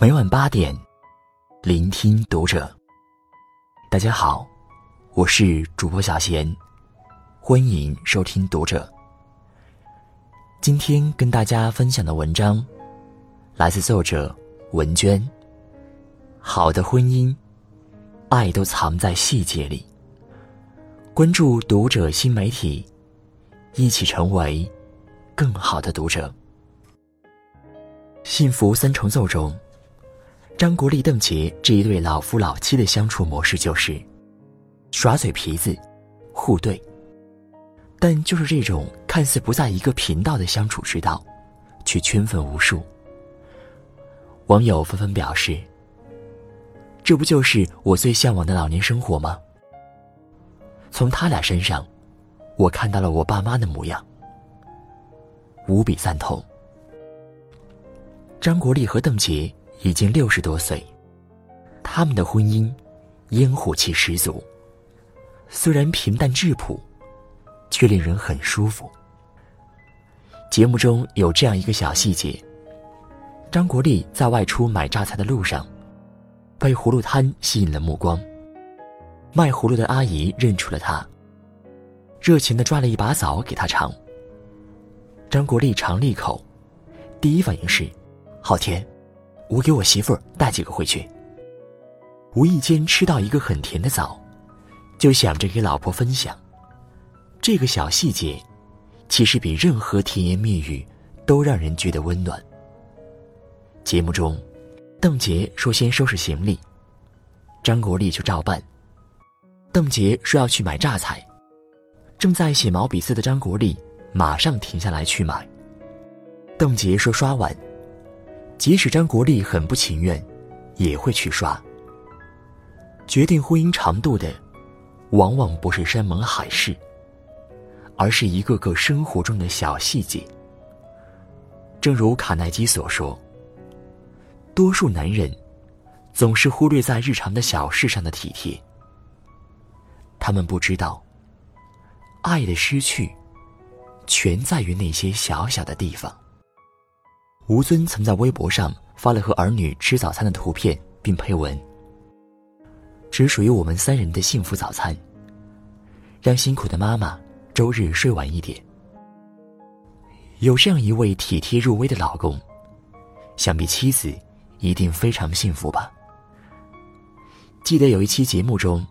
每晚八点，聆听读者。大家好，我是主播小贤，欢迎收听读者。今天跟大家分享的文章，来自作者文娟。好的婚姻，爱都藏在细节里。关注读者新媒体，一起成为更好的读者。幸福三重奏中，张国立、邓婕这一对老夫老妻的相处模式就是耍嘴皮子、互怼。但就是这种看似不在一个频道的相处之道，却圈粉无数。网友纷纷表示：“这不就是我最向往的老年生活吗？”从他俩身上，我看到了我爸妈的模样，无比赞同。张国立和邓婕已经六十多岁，他们的婚姻烟火气十足。虽然平淡质朴，却令人很舒服。节目中有这样一个小细节：张国立在外出买榨菜的路上，被葫芦摊吸引了目光。卖葫芦的阿姨认出了他，热情的抓了一把枣给他尝。张国立尝了一口，第一反应是。好甜，我给我媳妇儿带几个回去。无意间吃到一个很甜的枣，就想着给老婆分享。这个小细节，其实比任何甜言蜜语都让人觉得温暖。节目中，邓婕说先收拾行李，张国立就照办。邓婕说要去买榨菜，正在写毛笔字的张国立马上停下来去买。邓婕说刷碗。即使张国立很不情愿，也会去刷。决定婚姻长度的，往往不是山盟海誓，而是一个个生活中的小细节。正如卡耐基所说：“多数男人总是忽略在日常的小事上的体贴，他们不知道，爱的失去，全在于那些小小的地方。”吴尊曾在微博上发了和儿女吃早餐的图片，并配文：“只属于我们三人的幸福早餐，让辛苦的妈妈周日睡晚一点。”有这样一位体贴入微的老公，想必妻子一定非常幸福吧。记得有一期节目中，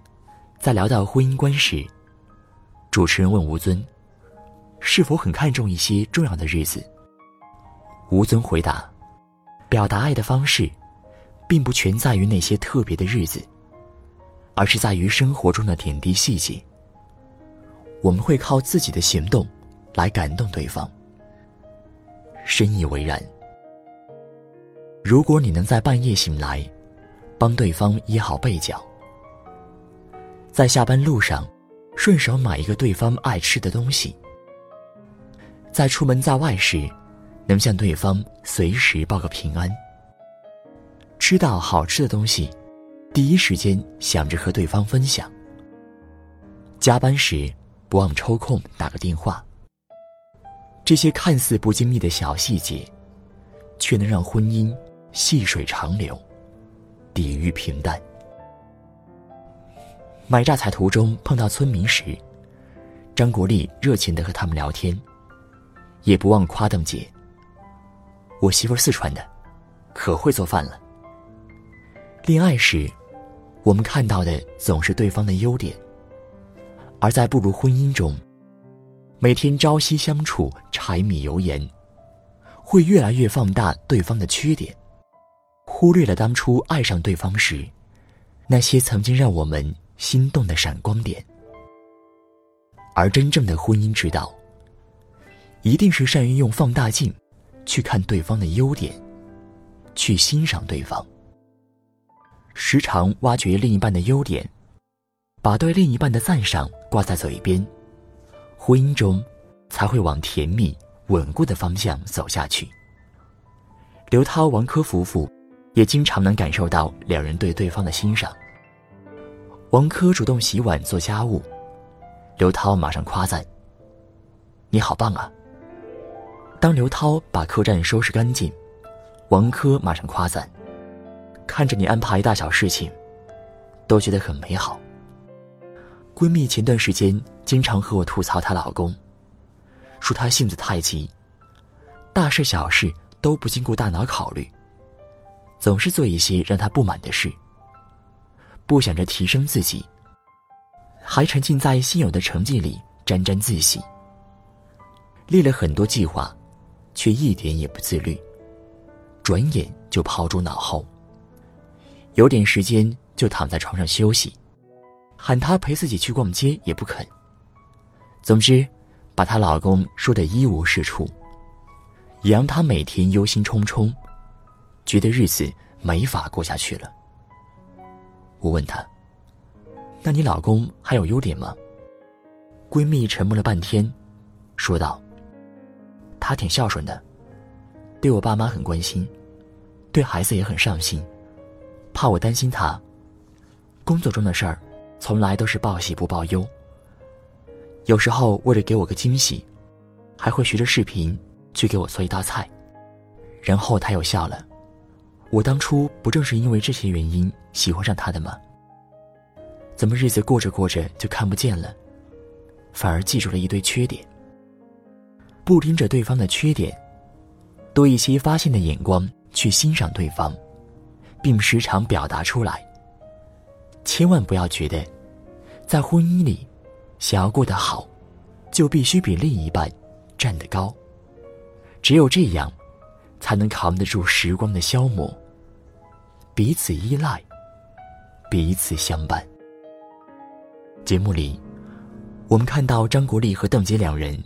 在聊到婚姻观时，主持人问吴尊：“是否很看重一些重要的日子？”吴尊回答：“表达爱的方式，并不全在于那些特别的日子，而是在于生活中的点滴细节。我们会靠自己的行动，来感动对方。深以为然。如果你能在半夜醒来，帮对方掖好被角，在下班路上，顺手买一个对方爱吃的东西，在出门在外时。”能向对方随时报个平安。吃到好吃的东西，第一时间想着和对方分享。加班时不忘抽空打个电话。这些看似不经意的小细节，却能让婚姻细水长流，抵御平淡。买榨菜途中碰到村民时，张国立热情的和他们聊天，也不忘夸邓姐。我媳妇四川的，可会做饭了。恋爱时，我们看到的总是对方的优点；而在步入婚姻中，每天朝夕相处，柴米油盐，会越来越放大对方的缺点，忽略了当初爱上对方时，那些曾经让我们心动的闪光点。而真正的婚姻之道，一定是善于用放大镜。去看对方的优点，去欣赏对方。时常挖掘另一半的优点，把对另一半的赞赏挂在嘴边，婚姻中才会往甜蜜稳固的方向走下去。刘涛、王珂夫妇也经常能感受到两人对对方的欣赏。王珂主动洗碗做家务，刘涛马上夸赞：“你好棒啊！”当刘涛把客栈收拾干净，王珂马上夸赞：“看着你安排大小事情，都觉得很美好。闺蜜前段时间经常和我吐槽她老公，说他性子太急，大事小事都不经过大脑考虑，总是做一些让她不满的事，不想着提升自己，还沉浸在现有的成绩里沾沾自喜。立了很多计划，却一点也不自律，转眼就抛诸脑后。有点时间就躺在床上休息，喊她陪自己去逛街也不肯。总之，把她老公说的一无是处，也让她每天忧心忡忡，觉得日子没法过下去了。我问她：“那你老公还有优点吗？”闺蜜沉默了半天，说道。他挺孝顺的，对我爸妈很关心，对孩子也很上心，怕我担心他。工作中的事儿，从来都是报喜不报忧。有时候为了给我个惊喜，还会学着视频去给我做一道菜。然后他又笑了，我当初不正是因为这些原因喜欢上他的吗？怎么日子过着过着就看不见了，反而记住了一堆缺点？不盯着对方的缺点，多一些发现的眼光去欣赏对方，并时常表达出来。千万不要觉得，在婚姻里，想要过得好，就必须比另一半站得高。只有这样，才能扛得住时光的消磨。彼此依赖，彼此相伴。节目里，我们看到张国立和邓婕两人。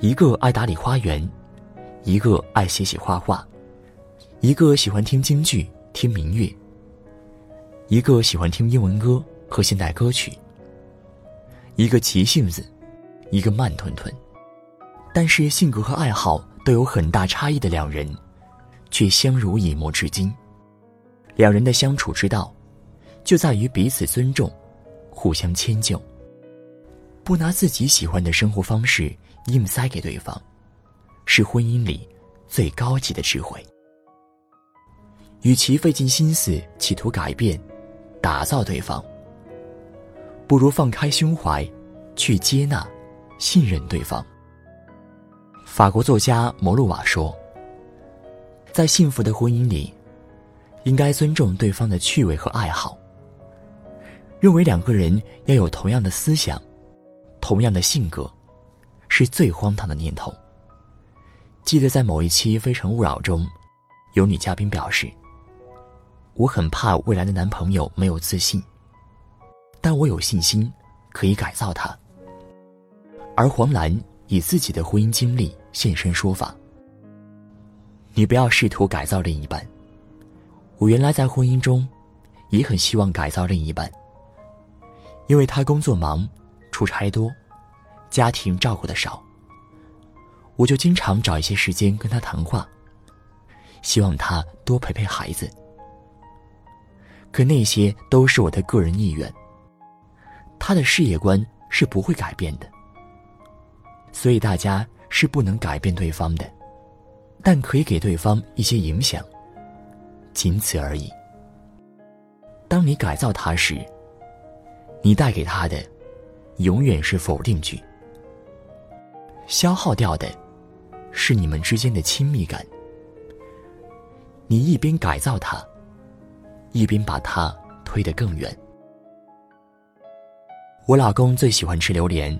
一个爱打理花园，一个爱写写画画，一个喜欢听京剧、听民乐，一个喜欢听英文歌和现代歌曲。一个急性子，一个慢吞吞，但是性格和爱好都有很大差异的两人，却相濡以沫至今。两人的相处之道，就在于彼此尊重，互相迁就，不拿自己喜欢的生活方式。硬塞给对方，是婚姻里最高级的智慧。与其费尽心思企图改变、打造对方，不如放开胸怀，去接纳、信任对方。法国作家摩路瓦说：“在幸福的婚姻里，应该尊重对方的趣味和爱好。认为两个人要有同样的思想、同样的性格。”是最荒唐的念头。记得在某一期《非诚勿扰》中，有女嘉宾表示：“我很怕未来的男朋友没有自信，但我有信心可以改造他。”而黄澜以自己的婚姻经历现身说法：“你不要试图改造另一半。我原来在婚姻中，也很希望改造另一半，因为他工作忙，出差多。”家庭照顾的少，我就经常找一些时间跟他谈话，希望他多陪陪孩子。可那些都是我的个人意愿，他的事业观是不会改变的。所以大家是不能改变对方的，但可以给对方一些影响，仅此而已。当你改造他时，你带给他的，永远是否定句。消耗掉的，是你们之间的亲密感。你一边改造它，一边把它推得更远。我老公最喜欢吃榴莲，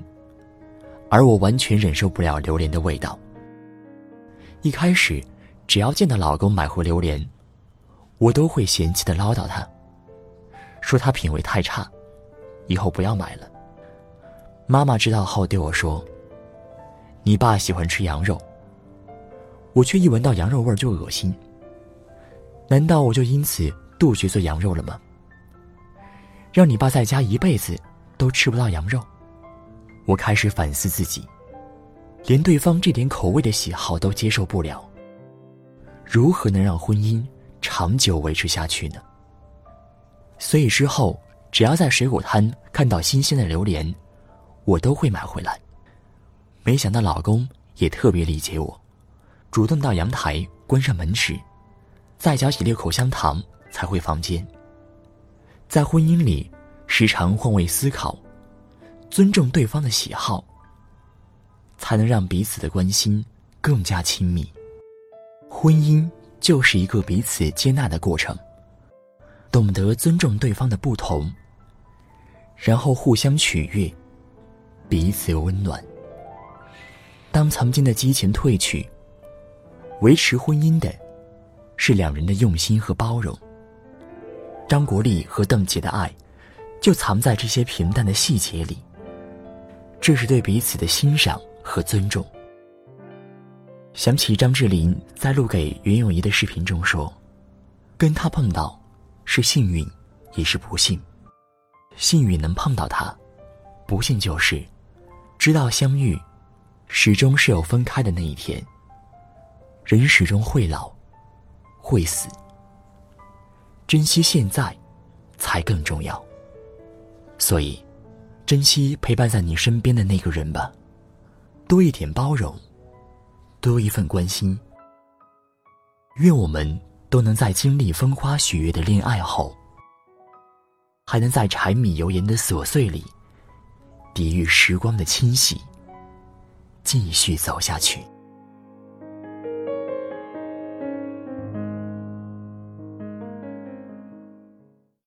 而我完全忍受不了榴莲的味道。一开始，只要见到老公买回榴莲，我都会嫌弃的唠叨他，说他品味太差，以后不要买了。妈妈知道后对我说。你爸喜欢吃羊肉，我却一闻到羊肉味就恶心。难道我就因此杜绝做羊肉了吗？让你爸在家一辈子都吃不到羊肉？我开始反思自己，连对方这点口味的喜好都接受不了，如何能让婚姻长久维持下去呢？所以之后，只要在水果摊看到新鲜的榴莲，我都会买回来。没想到老公也特别理解我，主动到阳台关上门时，再嚼几粒口香糖，才回房间。在婚姻里，时常换位思考，尊重对方的喜好，才能让彼此的关心更加亲密。婚姻就是一个彼此接纳的过程，懂得尊重对方的不同，然后互相取悦，彼此温暖。当曾经的激情褪去，维持婚姻的，是两人的用心和包容。张国立和邓婕的爱，就藏在这些平淡的细节里。这是对彼此的欣赏和尊重。想起张智霖在录给袁咏仪的视频中说：“跟他碰到，是幸运，也是不幸。幸运能碰到他，不幸就是知道相遇，始终是有分开的那一天。人始终会老，会死。”珍惜现在，才更重要。所以，珍惜陪伴在你身边的那个人吧，多一点包容，多一份关心。愿我们都能在经历风花雪月的恋爱后，还能在柴米油盐的琐碎里，抵御时光的侵袭，继续走下去。